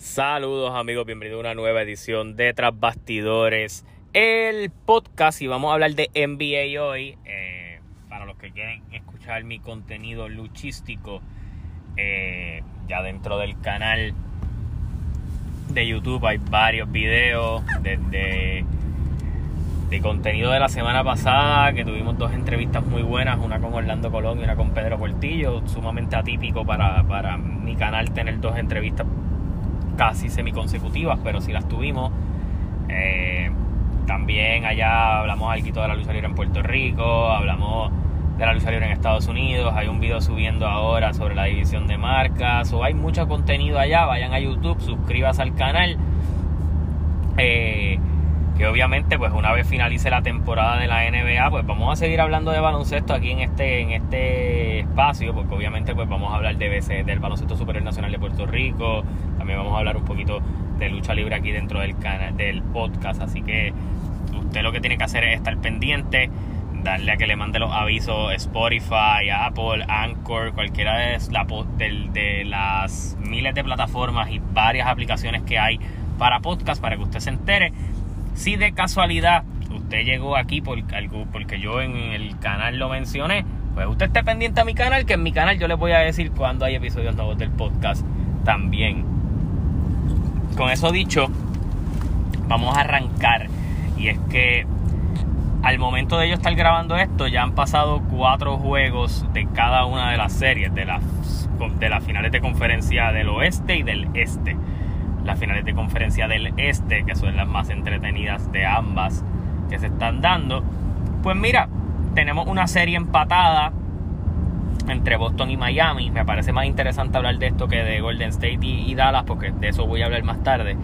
Saludos amigos, bienvenidos a una nueva edición de Tras Bastidores, el podcast y vamos a hablar de NBA hoy. Eh, para los que quieren escuchar mi contenido luchístico, eh, ya dentro del canal de YouTube hay varios videos desde de contenido de la semana pasada, que tuvimos dos entrevistas muy buenas, una con Orlando Colón y una con Pedro Portillo, sumamente atípico para, para mi canal tener dos entrevistas casi semiconsecutivas, pero sí las tuvimos. Eh, también allá hablamos algo de la lucha libre en Puerto Rico, hablamos de la lucha libre en Estados Unidos, hay un video subiendo ahora sobre la división de marcas, o hay mucho contenido allá, vayan a YouTube, suscríbase al canal. Eh, que obviamente pues una vez finalice la temporada de la NBA pues vamos a seguir hablando de baloncesto aquí en este en este espacio porque obviamente pues vamos a hablar de del baloncesto superior nacional de Puerto Rico también vamos a hablar un poquito de lucha libre aquí dentro del canal del podcast así que usted lo que tiene que hacer es estar pendiente darle a que le mande los avisos Spotify, Apple, Anchor, cualquiera de, la, de, de las miles de plataformas y varias aplicaciones que hay para podcast para que usted se entere si de casualidad usted llegó aquí por algo, porque yo en el canal lo mencioné, pues usted esté pendiente a mi canal, que en mi canal yo les voy a decir cuando hay episodios nuevos del podcast también. Con eso dicho, vamos a arrancar. Y es que al momento de yo estar grabando esto, ya han pasado cuatro juegos de cada una de las series, de las, de las finales de conferencia del oeste y del este las finales de conferencia del este, que son las más entretenidas de ambas que se están dando. Pues mira, tenemos una serie empatada entre Boston y Miami. Me parece más interesante hablar de esto que de Golden State y, Dallas, porque de eso voy a hablar más tarde.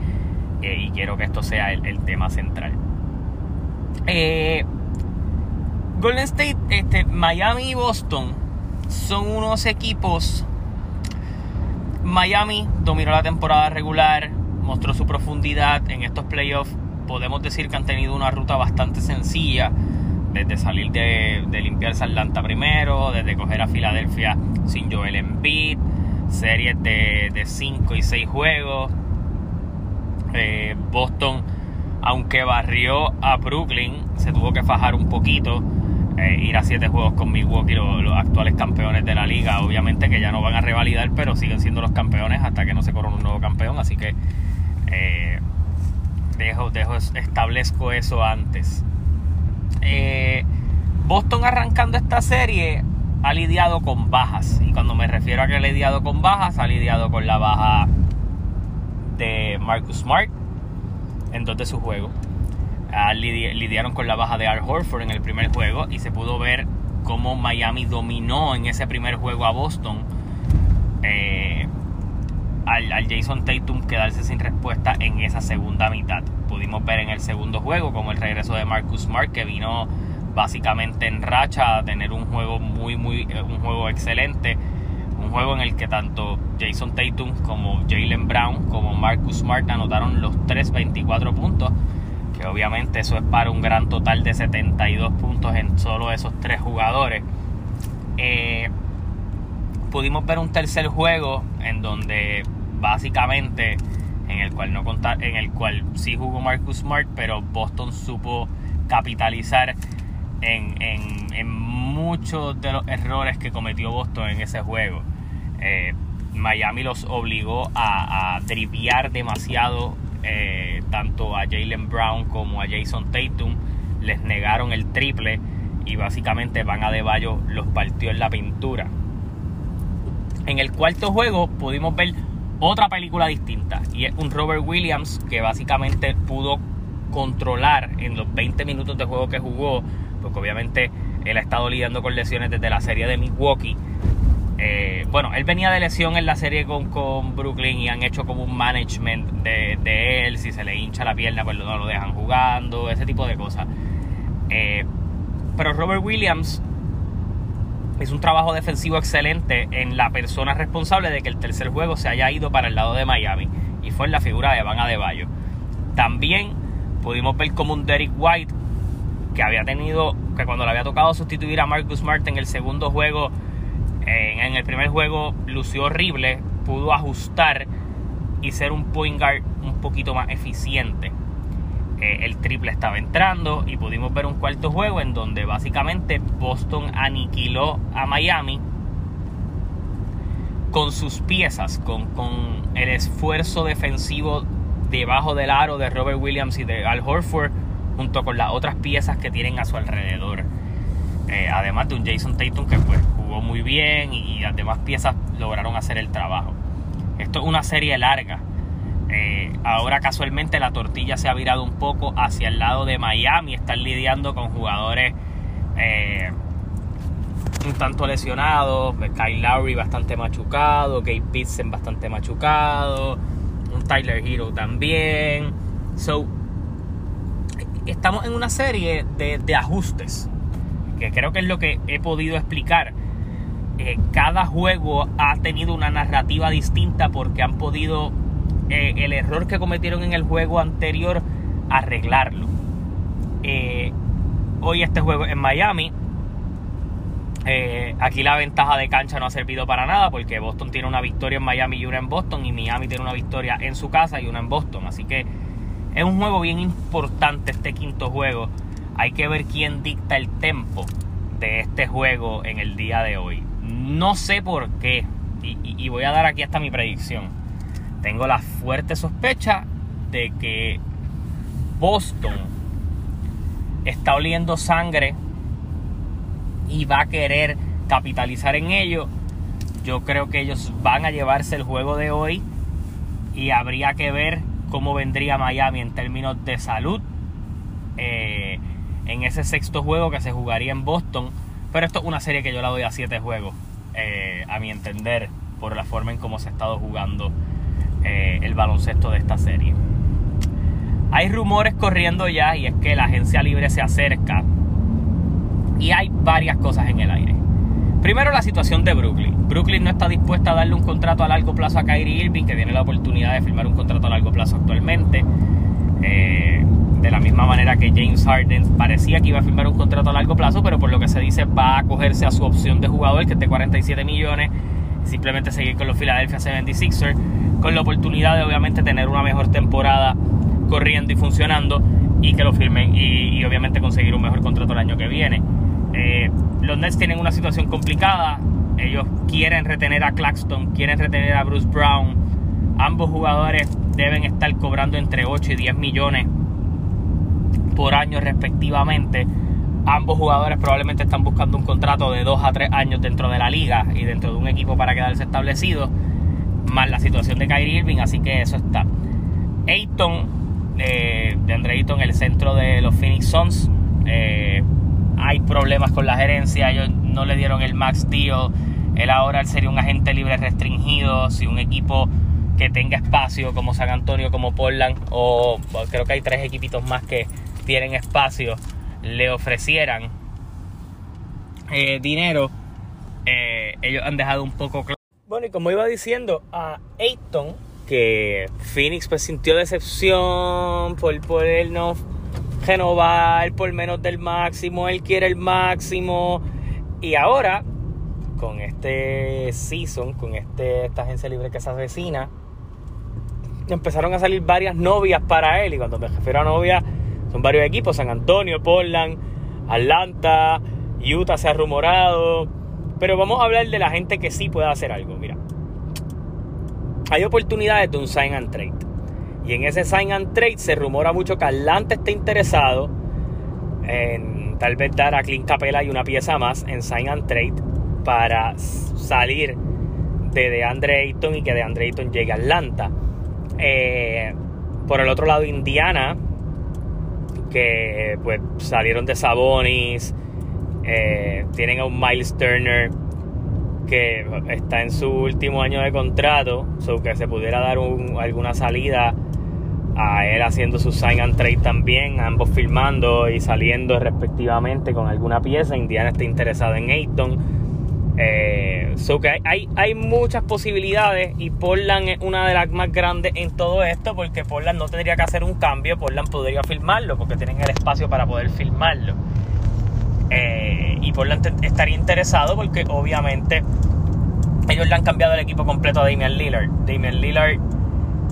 Eh, y quiero que esto sea el, tema central. Eh, Golden State, este, Miami y Boston son unos equipos Miami dominó la temporada regular, mostró su profundidad en estos playoffs. Podemos decir que han tenido una ruta bastante sencilla, desde salir de, limpiarse Atlanta primero, desde coger a Filadelfia sin Joel Embiid, series de 5 y 6 juegos. Eh, Boston, aunque barrió a Brooklyn, se tuvo que fajar un poquito eh, ir a siete juegos con Milwaukee, los, los, actuales campeones de la liga. Obviamente que ya no van a revalidar, pero siguen siendo los campeones hasta que no se corone un nuevo campeón. Así que eh, dejo, dejo, establezco eso antes. Eh, Boston arrancando esta serie ha lidiado con bajas. Y cuando me refiero a que ha lidiado con bajas, ha lidiado con la baja de Marcus Smart en dos de sus juegos lidiaron con la baja de Al Horford en el primer juego y se pudo ver cómo Miami dominó en ese primer juego a Boston. Eh, al, Jason Tatum quedarse sin respuesta en esa segunda mitad. Pudimos ver en el segundo juego como el regreso de Marcus Smart que vino básicamente en racha a tener un juego muy muy eh, un juego excelente, un juego en el que tanto Jason Tatum como Jalen Brown como Marcus Smart anotaron los 3 24 puntos que obviamente eso es para un gran total de 72 puntos en solo esos tres jugadores. Eh, pudimos ver un tercer juego en donde básicamente en el cual no contar, en el cual sí jugó Marcus Smart, pero Boston supo capitalizar en, muchos de los errores que cometió Boston en ese juego. Eh, Miami los obligó a, a demasiado eh, tanto a Jalen Brown como a Jason Tatum les negaron el triple y básicamente Van a Bayo los partió en la pintura. En el cuarto juego pudimos ver otra película distinta y es un Robert Williams que básicamente pudo controlar en los 20 minutos de juego que jugó, porque obviamente él ha estado lidiando con lesiones desde la serie de Milwaukee eh, bueno, él venía de lesión en la serie con, con Brooklyn y han hecho como un management de, él. Si se le hincha la pierna, pues no lo dejan jugando, ese tipo de cosas. Eh, pero Robert Williams hizo un trabajo defensivo excelente en la persona responsable de que el tercer juego se haya ido para el lado de Miami. Y fue en la figura de Van Adebayo. También pudimos ver como un Derek White que había tenido, que cuando le había tocado sustituir a Marcus Smart en el segundo juego en, el primer juego lució horrible, pudo ajustar y ser un point guard un poquito más eficiente. Eh, el triple estaba entrando y pudimos ver un cuarto juego en donde básicamente Boston aniquiló a Miami con sus piezas, con, el esfuerzo defensivo debajo del aro de Robert Williams y de Al Horford, junto con las otras piezas que tienen a su alrededor. Eh, además de un Jason Tatum que pues, jugó muy bien y, las demás piezas lograron hacer el trabajo. Esto es una serie larga. Eh, ahora casualmente la tortilla se ha virado un poco hacia el lado de Miami. Están lidiando con jugadores eh, un tanto lesionados. Kyle Lowry bastante machucado. Gabe Pitsen bastante machucado. Un Tyler Hero también. So, estamos en una serie de ajustes que creo que es lo que he podido explicar. Eh, cada juego ha tenido una narrativa distinta porque han podido eh, el error que cometieron en el juego anterior arreglarlo. Eh, hoy este juego en Miami. aquí la ventaja de cancha no ha servido para nada porque Boston tiene una victoria en Miami y una en Boston y Miami tiene una victoria en su casa y una en Boston. Así que es un juego bien importante este quinto juego hay que ver quién dicta el tempo de este juego en el día de hoy. No sé por qué, y, voy a dar aquí hasta mi predicción. Tengo la fuerte sospecha de que Boston está oliendo sangre y va a querer capitalizar en ello. Yo creo que ellos van a llevarse el juego de hoy y habría que ver cómo vendría Miami en términos de salud. Eh, en ese sexto juego que se jugaría en Boston. Pero esto es una serie que yo la doy a siete juegos, eh, a mi entender, por la forma en cómo se ha estado jugando eh, el baloncesto de esta serie. Hay rumores corriendo ya y es que la agencia libre se acerca y hay varias cosas en el aire. Primero la situación de Brooklyn. Brooklyn no está dispuesta a darle un contrato a largo plazo a Kyrie Irving, que tiene la oportunidad de firmar un contrato a largo plazo actualmente. Eh, de la misma manera que James Harden parecía que iba a firmar un contrato a largo plazo, pero por lo que se dice va a acogerse a su opción de jugador, que es de 47 millones, simplemente seguir con los Philadelphia 76ers, con la oportunidad de obviamente tener una mejor temporada corriendo y funcionando y que lo firmen y, obviamente conseguir un mejor contrato el año que viene. Eh, los Nets tienen una situación complicada, ellos quieren retener a Claxton, quieren retener a Bruce Brown, ambos jugadores deben estar cobrando entre 8 y 10 millones por año respectivamente. Ambos jugadores probablemente están buscando un contrato de 2 a 3 años dentro de la liga y dentro de un equipo para quedarse establecido, más la situación de Kyrie Irving, así que eso está. Ayton, eh, de Andre Ayton, el centro de los Phoenix Suns, eh, hay problemas con la gerencia, ellos no le dieron el max deal, él ahora sería un agente libre restringido, si un equipo que tenga espacio como San Antonio, como Portland, o creo que hay tres equipitos más que tienen espacio, le ofrecieran eh, dinero, eh, ellos han dejado un poco claro. Bueno, y como iba diciendo, a Ayton, que Phoenix pues sintió decepción por, él no renovar por menos del máximo, él quiere el máximo. Y ahora, con este season, con este, esta agencia libre que se avecina, empezaron a salir varias novias para él. Y cuando me refiero a novias, son varios equipos, San Antonio, Portland, Atlanta, Utah se ha rumorado. Pero vamos a hablar de la gente que sí puede hacer algo. Mira, hay oportunidades de un sign and trade. Y en ese sign and trade se rumora mucho que Atlanta está interesado en tal vez dar a Clint Capela y una pieza más en sign and trade para salir de DeAndre Ayton y que DeAndre Ayton llegue a Atlanta. Eh, por el otro lado, Indiana que pues salieron de Sabonis. Eh, tienen a un Miles Turner que está en su último año de contrato, so que se pudiera dar alguna salida a él haciendo su sign and trade también, ambos filmando y saliendo respectivamente con alguna pieza. Indiana está interesado en Ayton. Eh, que hay, hay, muchas posibilidades y Portland es una de las más grandes en todo esto porque Portland no tendría que hacer un cambio, Portland podría filmarlo porque tienen el espacio para poder filmarlo. Eh, y Portland estaría interesado porque obviamente ellos le han cambiado el equipo completo a Damian Lillard. Damian Lillard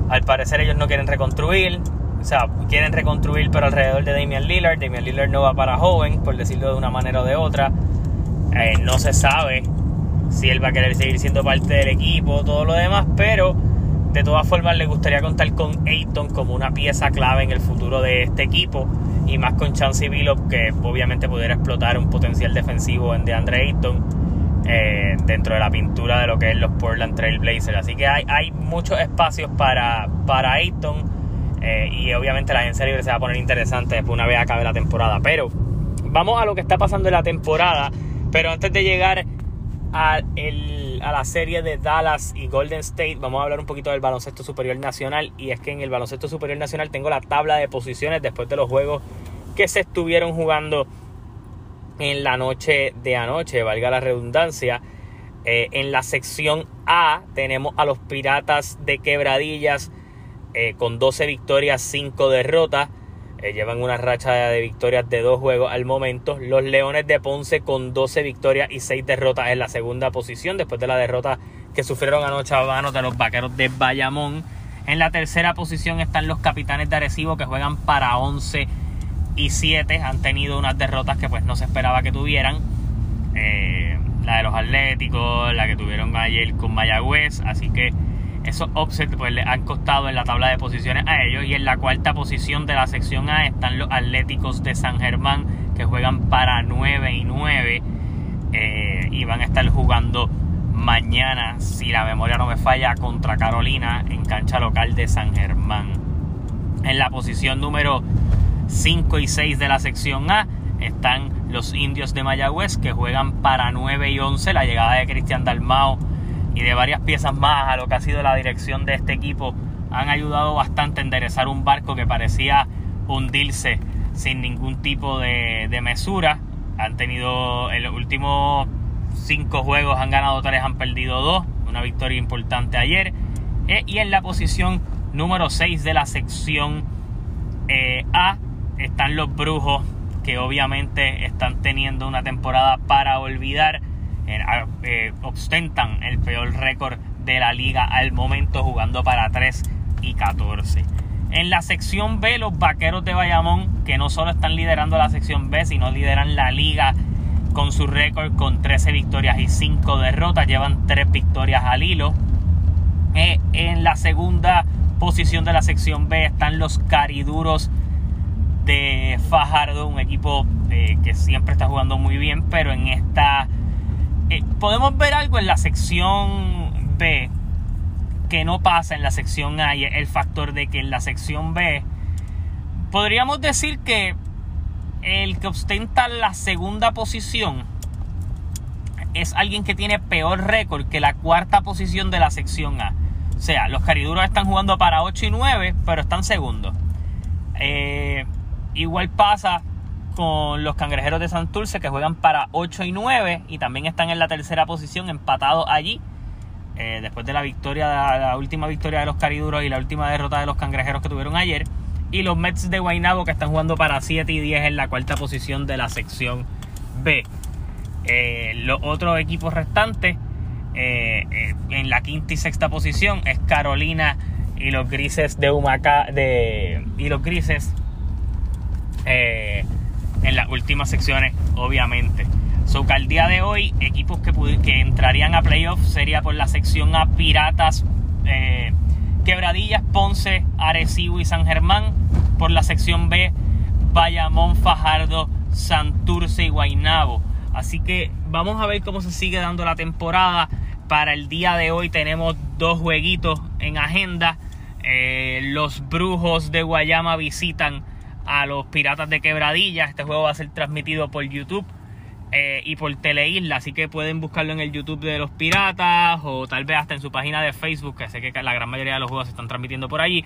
Al parecer ellos no quieren reconstruir. O sea, quieren reconstruir pero alrededor de Damian Lillard. Damian Lillard no va para joven, por decirlo de una manera o de otra. Eh, no se sabe si él va a querer seguir siendo parte del equipo, todo lo demás, pero de todas formas le gustaría contar con Ayton como una pieza clave en el futuro de este equipo y más con Chancey Billups que obviamente pudiera explotar un potencial defensivo en DeAndre Ayton eh, dentro de la pintura de lo que es los Portland Trail Blazers. Así que hay, hay muchos espacios para, para Ayton eh, y obviamente la agencia libre se va a poner interesante después una vez acabe la temporada. Pero vamos a lo que está pasando en la temporada. Pero antes de llegar a, a la serie de Dallas y Golden State, vamos a hablar un poquito del baloncesto superior nacional. Y es que en el baloncesto superior nacional tengo la tabla de posiciones después de los juegos que se estuvieron jugando en la noche de anoche, valga la redundancia. Eh, en la sección A tenemos a los Piratas de Quebradillas eh, con 12 victorias, 5 derrotas. Eh, llevan una racha de victorias de dos juegos al momento. Los Leones de Ponce con 12 victorias y 6 derrotas en la segunda posición después de la derrota que sufrieron anoche a manos de los Vaqueros de Bayamón. En la tercera posición están los Capitanes de Arecibo que juegan para 11 y 7. Han tenido unas derrotas que pues no se esperaba que tuvieran. Eh, la de los Atléticos, la que tuvieron ayer con Mayagüez. Así que esos offsets pues le han costado en la tabla de posiciones a ellos. Y en la cuarta posición de la sección A están los Atléticos de San Germán que juegan para 9 y 9. Eh, y van a estar jugando mañana, si la memoria no me falla, contra Carolina en cancha local de San Germán. En la posición número 5 y 6 de la sección A están los indios de Mayagüez que juegan para 9 y 11. La llegada de Cristian Dalmao y de varias piezas más a lo que ha sido la dirección de este equipo han ayudado bastante a enderezar un barco que parecía hundirse sin ningún tipo de, mesura. Han tenido en los últimos cinco juegos, han ganado tres, han perdido dos. Una victoria importante ayer. Eh, y en la posición número 6 de la sección eh, A están los Brujos, que obviamente están teniendo una temporada para olvidar eh, ostentan el peor récord de la liga al momento jugando para 3 y 14. En la sección B, los Vaqueros de Bayamón, que no solo están liderando la sección B, sino lideran la liga con su récord con 13 victorias y 5 derrotas, llevan 3 victorias al hilo. Eh, en la segunda posición de la sección B están los Cariduros de Fajardo, un equipo eh, que siempre está jugando muy bien, pero en esta eh, podemos ver algo en la sección B que no pasa en la sección A y el factor de que en la sección B podríamos decir que el que ostenta la segunda posición es alguien que tiene peor récord que la cuarta posición de la sección A. O sea, los cariduros están jugando para 8 y 9, pero están segundos. Eh, igual pasa con los cangrejeros de Santurce que juegan para 8 y 9 y también están en la tercera posición empatados allí. Eh, después de la victoria, la última victoria de los cariduros y la última derrota de los cangrejeros que tuvieron ayer. Y los Mets de Guaynabo que están jugando para 7 y 10 en la cuarta posición de la sección B. Eh, los otros equipos restantes eh, en la quinta y sexta posición es Carolina y los grises de Humacao de, y los grises en las últimas secciones, obviamente. So que al día de hoy, equipos que, entrarían a playoffs sería por la sección A Piratas, eh, Quebradillas, Ponce, Arecibo y San Germán. Por la sección B, Bayamón, Fajardo, Santurce y Guaynabo. Así que vamos a ver cómo se sigue dando la temporada. Para el día de hoy tenemos dos jueguitos en agenda. Eh, los Brujos de Guayama visitan a los Piratas de Quebradilla. Este juego va a ser transmitido por YouTube eh, y por Teleisla, así que pueden buscarlo en el YouTube de los Piratas o tal vez hasta en su página de Facebook, que sé que la gran mayoría de los juegos se están transmitiendo por allí.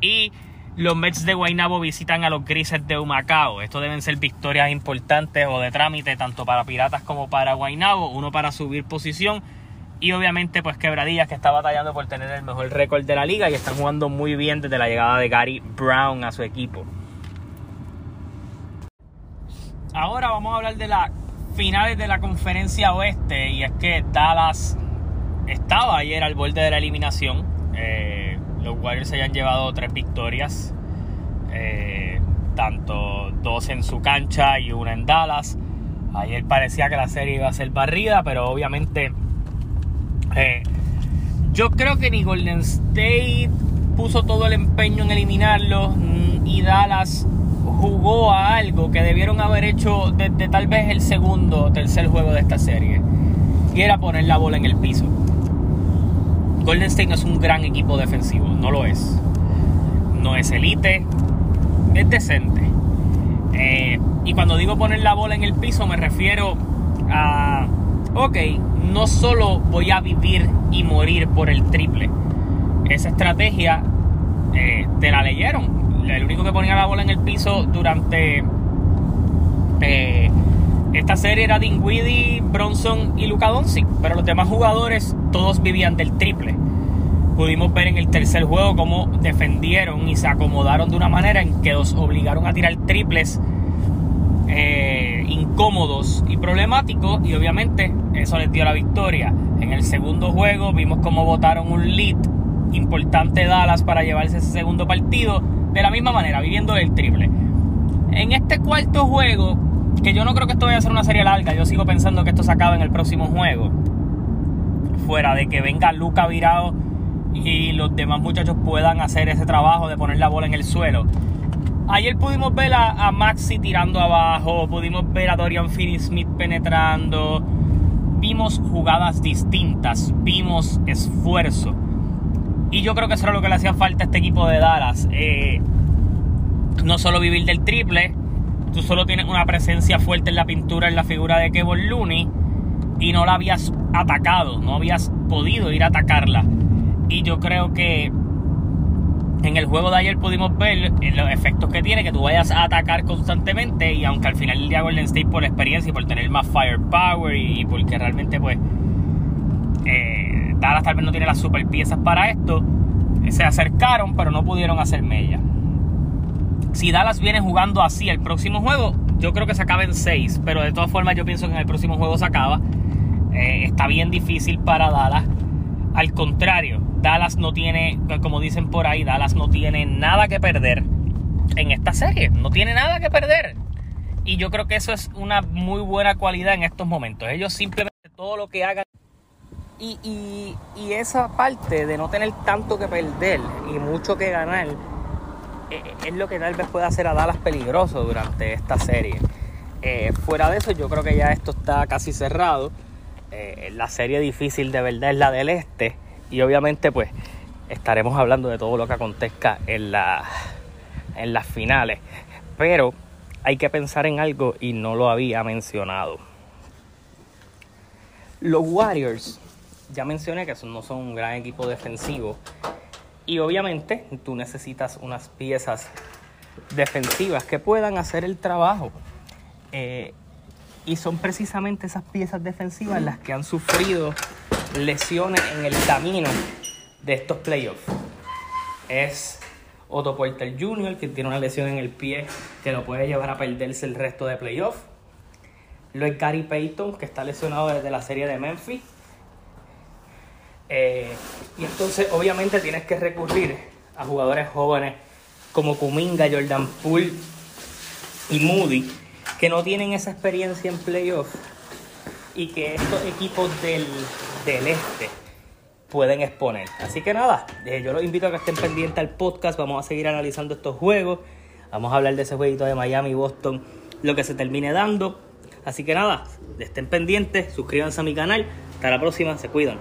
Y los Mets de Guaynabo visitan a los Grises de Humacao. Esto deben ser victorias importantes o de trámite tanto para Piratas como para Guaynabo, uno para subir posición. Y obviamente pues Quebradillas que está batallando por tener el mejor récord de la liga y están jugando muy bien desde la llegada de Gary Brown a su equipo. Ahora vamos a hablar de las finales de la conferencia oeste y es que Dallas estaba ayer al borde de la eliminación. Eh, los Warriors se hayan llevado tres victorias, eh, tanto dos en su cancha y una en Dallas. Ayer parecía que la serie iba a ser barrida, pero obviamente eh, yo creo que ni Golden State puso todo el empeño en eliminarlo mm, y Dallas jugó a algo que debieron haber hecho desde tal vez el segundo o tercer juego de esta serie. Y era poner la bola en el piso. Golden State no es un gran equipo defensivo, no lo es. No es elite, es decente. Eh, y cuando digo poner la bola en el piso me refiero a, ok, no solo voy a vivir y morir por el triple. Esa estrategia eh, te la leyeron el único que ponía la bola en el piso durante eh, esta serie era Dinwiddie, Bronson y Luka Doncic, pero los demás jugadores todos vivían del triple. Pudimos ver en el tercer juego cómo defendieron y se acomodaron de una manera en que los obligaron a tirar triples eh, incómodos y problemáticos y obviamente eso les dio la victoria. En el segundo juego vimos cómo votaron un lead importante Dallas para llevarse ese segundo partido de la misma manera, viviendo el triple. En este cuarto juego, que yo no creo que esto vaya a ser una serie larga, yo sigo pensando que esto se acaba en el próximo juego. Fuera de que venga Luca virado y los demás muchachos puedan hacer ese trabajo de poner la bola en el suelo. Ayer pudimos ver a, Maxi tirando abajo, pudimos ver a Dorian Finney-Smith penetrando, vimos jugadas distintas, vimos esfuerzo. Y yo creo que eso era lo que le hacía falta a este equipo de Dallas. Eh, no solo vivir del triple, tú solo tienes una presencia fuerte en la pintura, en la figura de Kevin Looney, y no la habías atacado, no habías podido ir a atacarla. Y yo creo que en el juego de ayer pudimos ver los efectos que tiene, que tú vayas a atacar constantemente, y aunque al final el día Golden State por la experiencia y por tener más firepower y porque realmente pues... Eh, Dallas tal vez no tiene las super piezas para esto. Se acercaron, pero no pudieron hacer mella. Si Dallas viene jugando así el próximo juego, yo creo que se acaba en 6. Pero de todas formas, yo pienso que en el próximo juego se acaba. Eh, está bien difícil para Dallas. Al contrario, Dallas no tiene, como dicen por ahí, Dallas no tiene nada que perder en esta serie. No tiene nada que perder. Y yo creo que eso es una muy buena cualidad en estos momentos. Ellos simplemente todo lo que hagan y, esa parte de no tener tanto que perder y mucho que ganar eh, es lo que tal vez pueda hacer a Dallas peligroso durante esta serie. Eh, fuera de eso, yo creo que ya esto está casi cerrado. Eh, la serie difícil de verdad es la del este. Y obviamente, pues, estaremos hablando de todo lo que acontezca en, la, en las finales. Pero hay que pensar en algo y no lo había mencionado. Los Warriors ya mencioné que no son un gran equipo defensivo. Y obviamente tú necesitas unas piezas defensivas que puedan hacer el trabajo. Eh, y son precisamente esas piezas defensivas las que han sufrido lesiones en el camino de estos playoffs. Es Otto Porter Jr., que tiene una lesión en el pie que lo puede llevar a perderse el resto de playoffs. Lo es Gary Payton, que está lesionado desde la serie de Memphis. Eh, y entonces obviamente tienes que recurrir a jugadores jóvenes como Kuminga, Jordan Poole y Moody, que no tienen esa experiencia en playoff y que estos equipos del, este pueden exponer. Así que nada, eh, yo los invito a que estén pendientes al podcast, vamos a seguir analizando estos juegos, vamos a hablar de ese jueguito de Miami y Boston, lo que se termine dando. Así que nada, estén pendientes, suscríbanse a mi canal, hasta la próxima, se cuidan.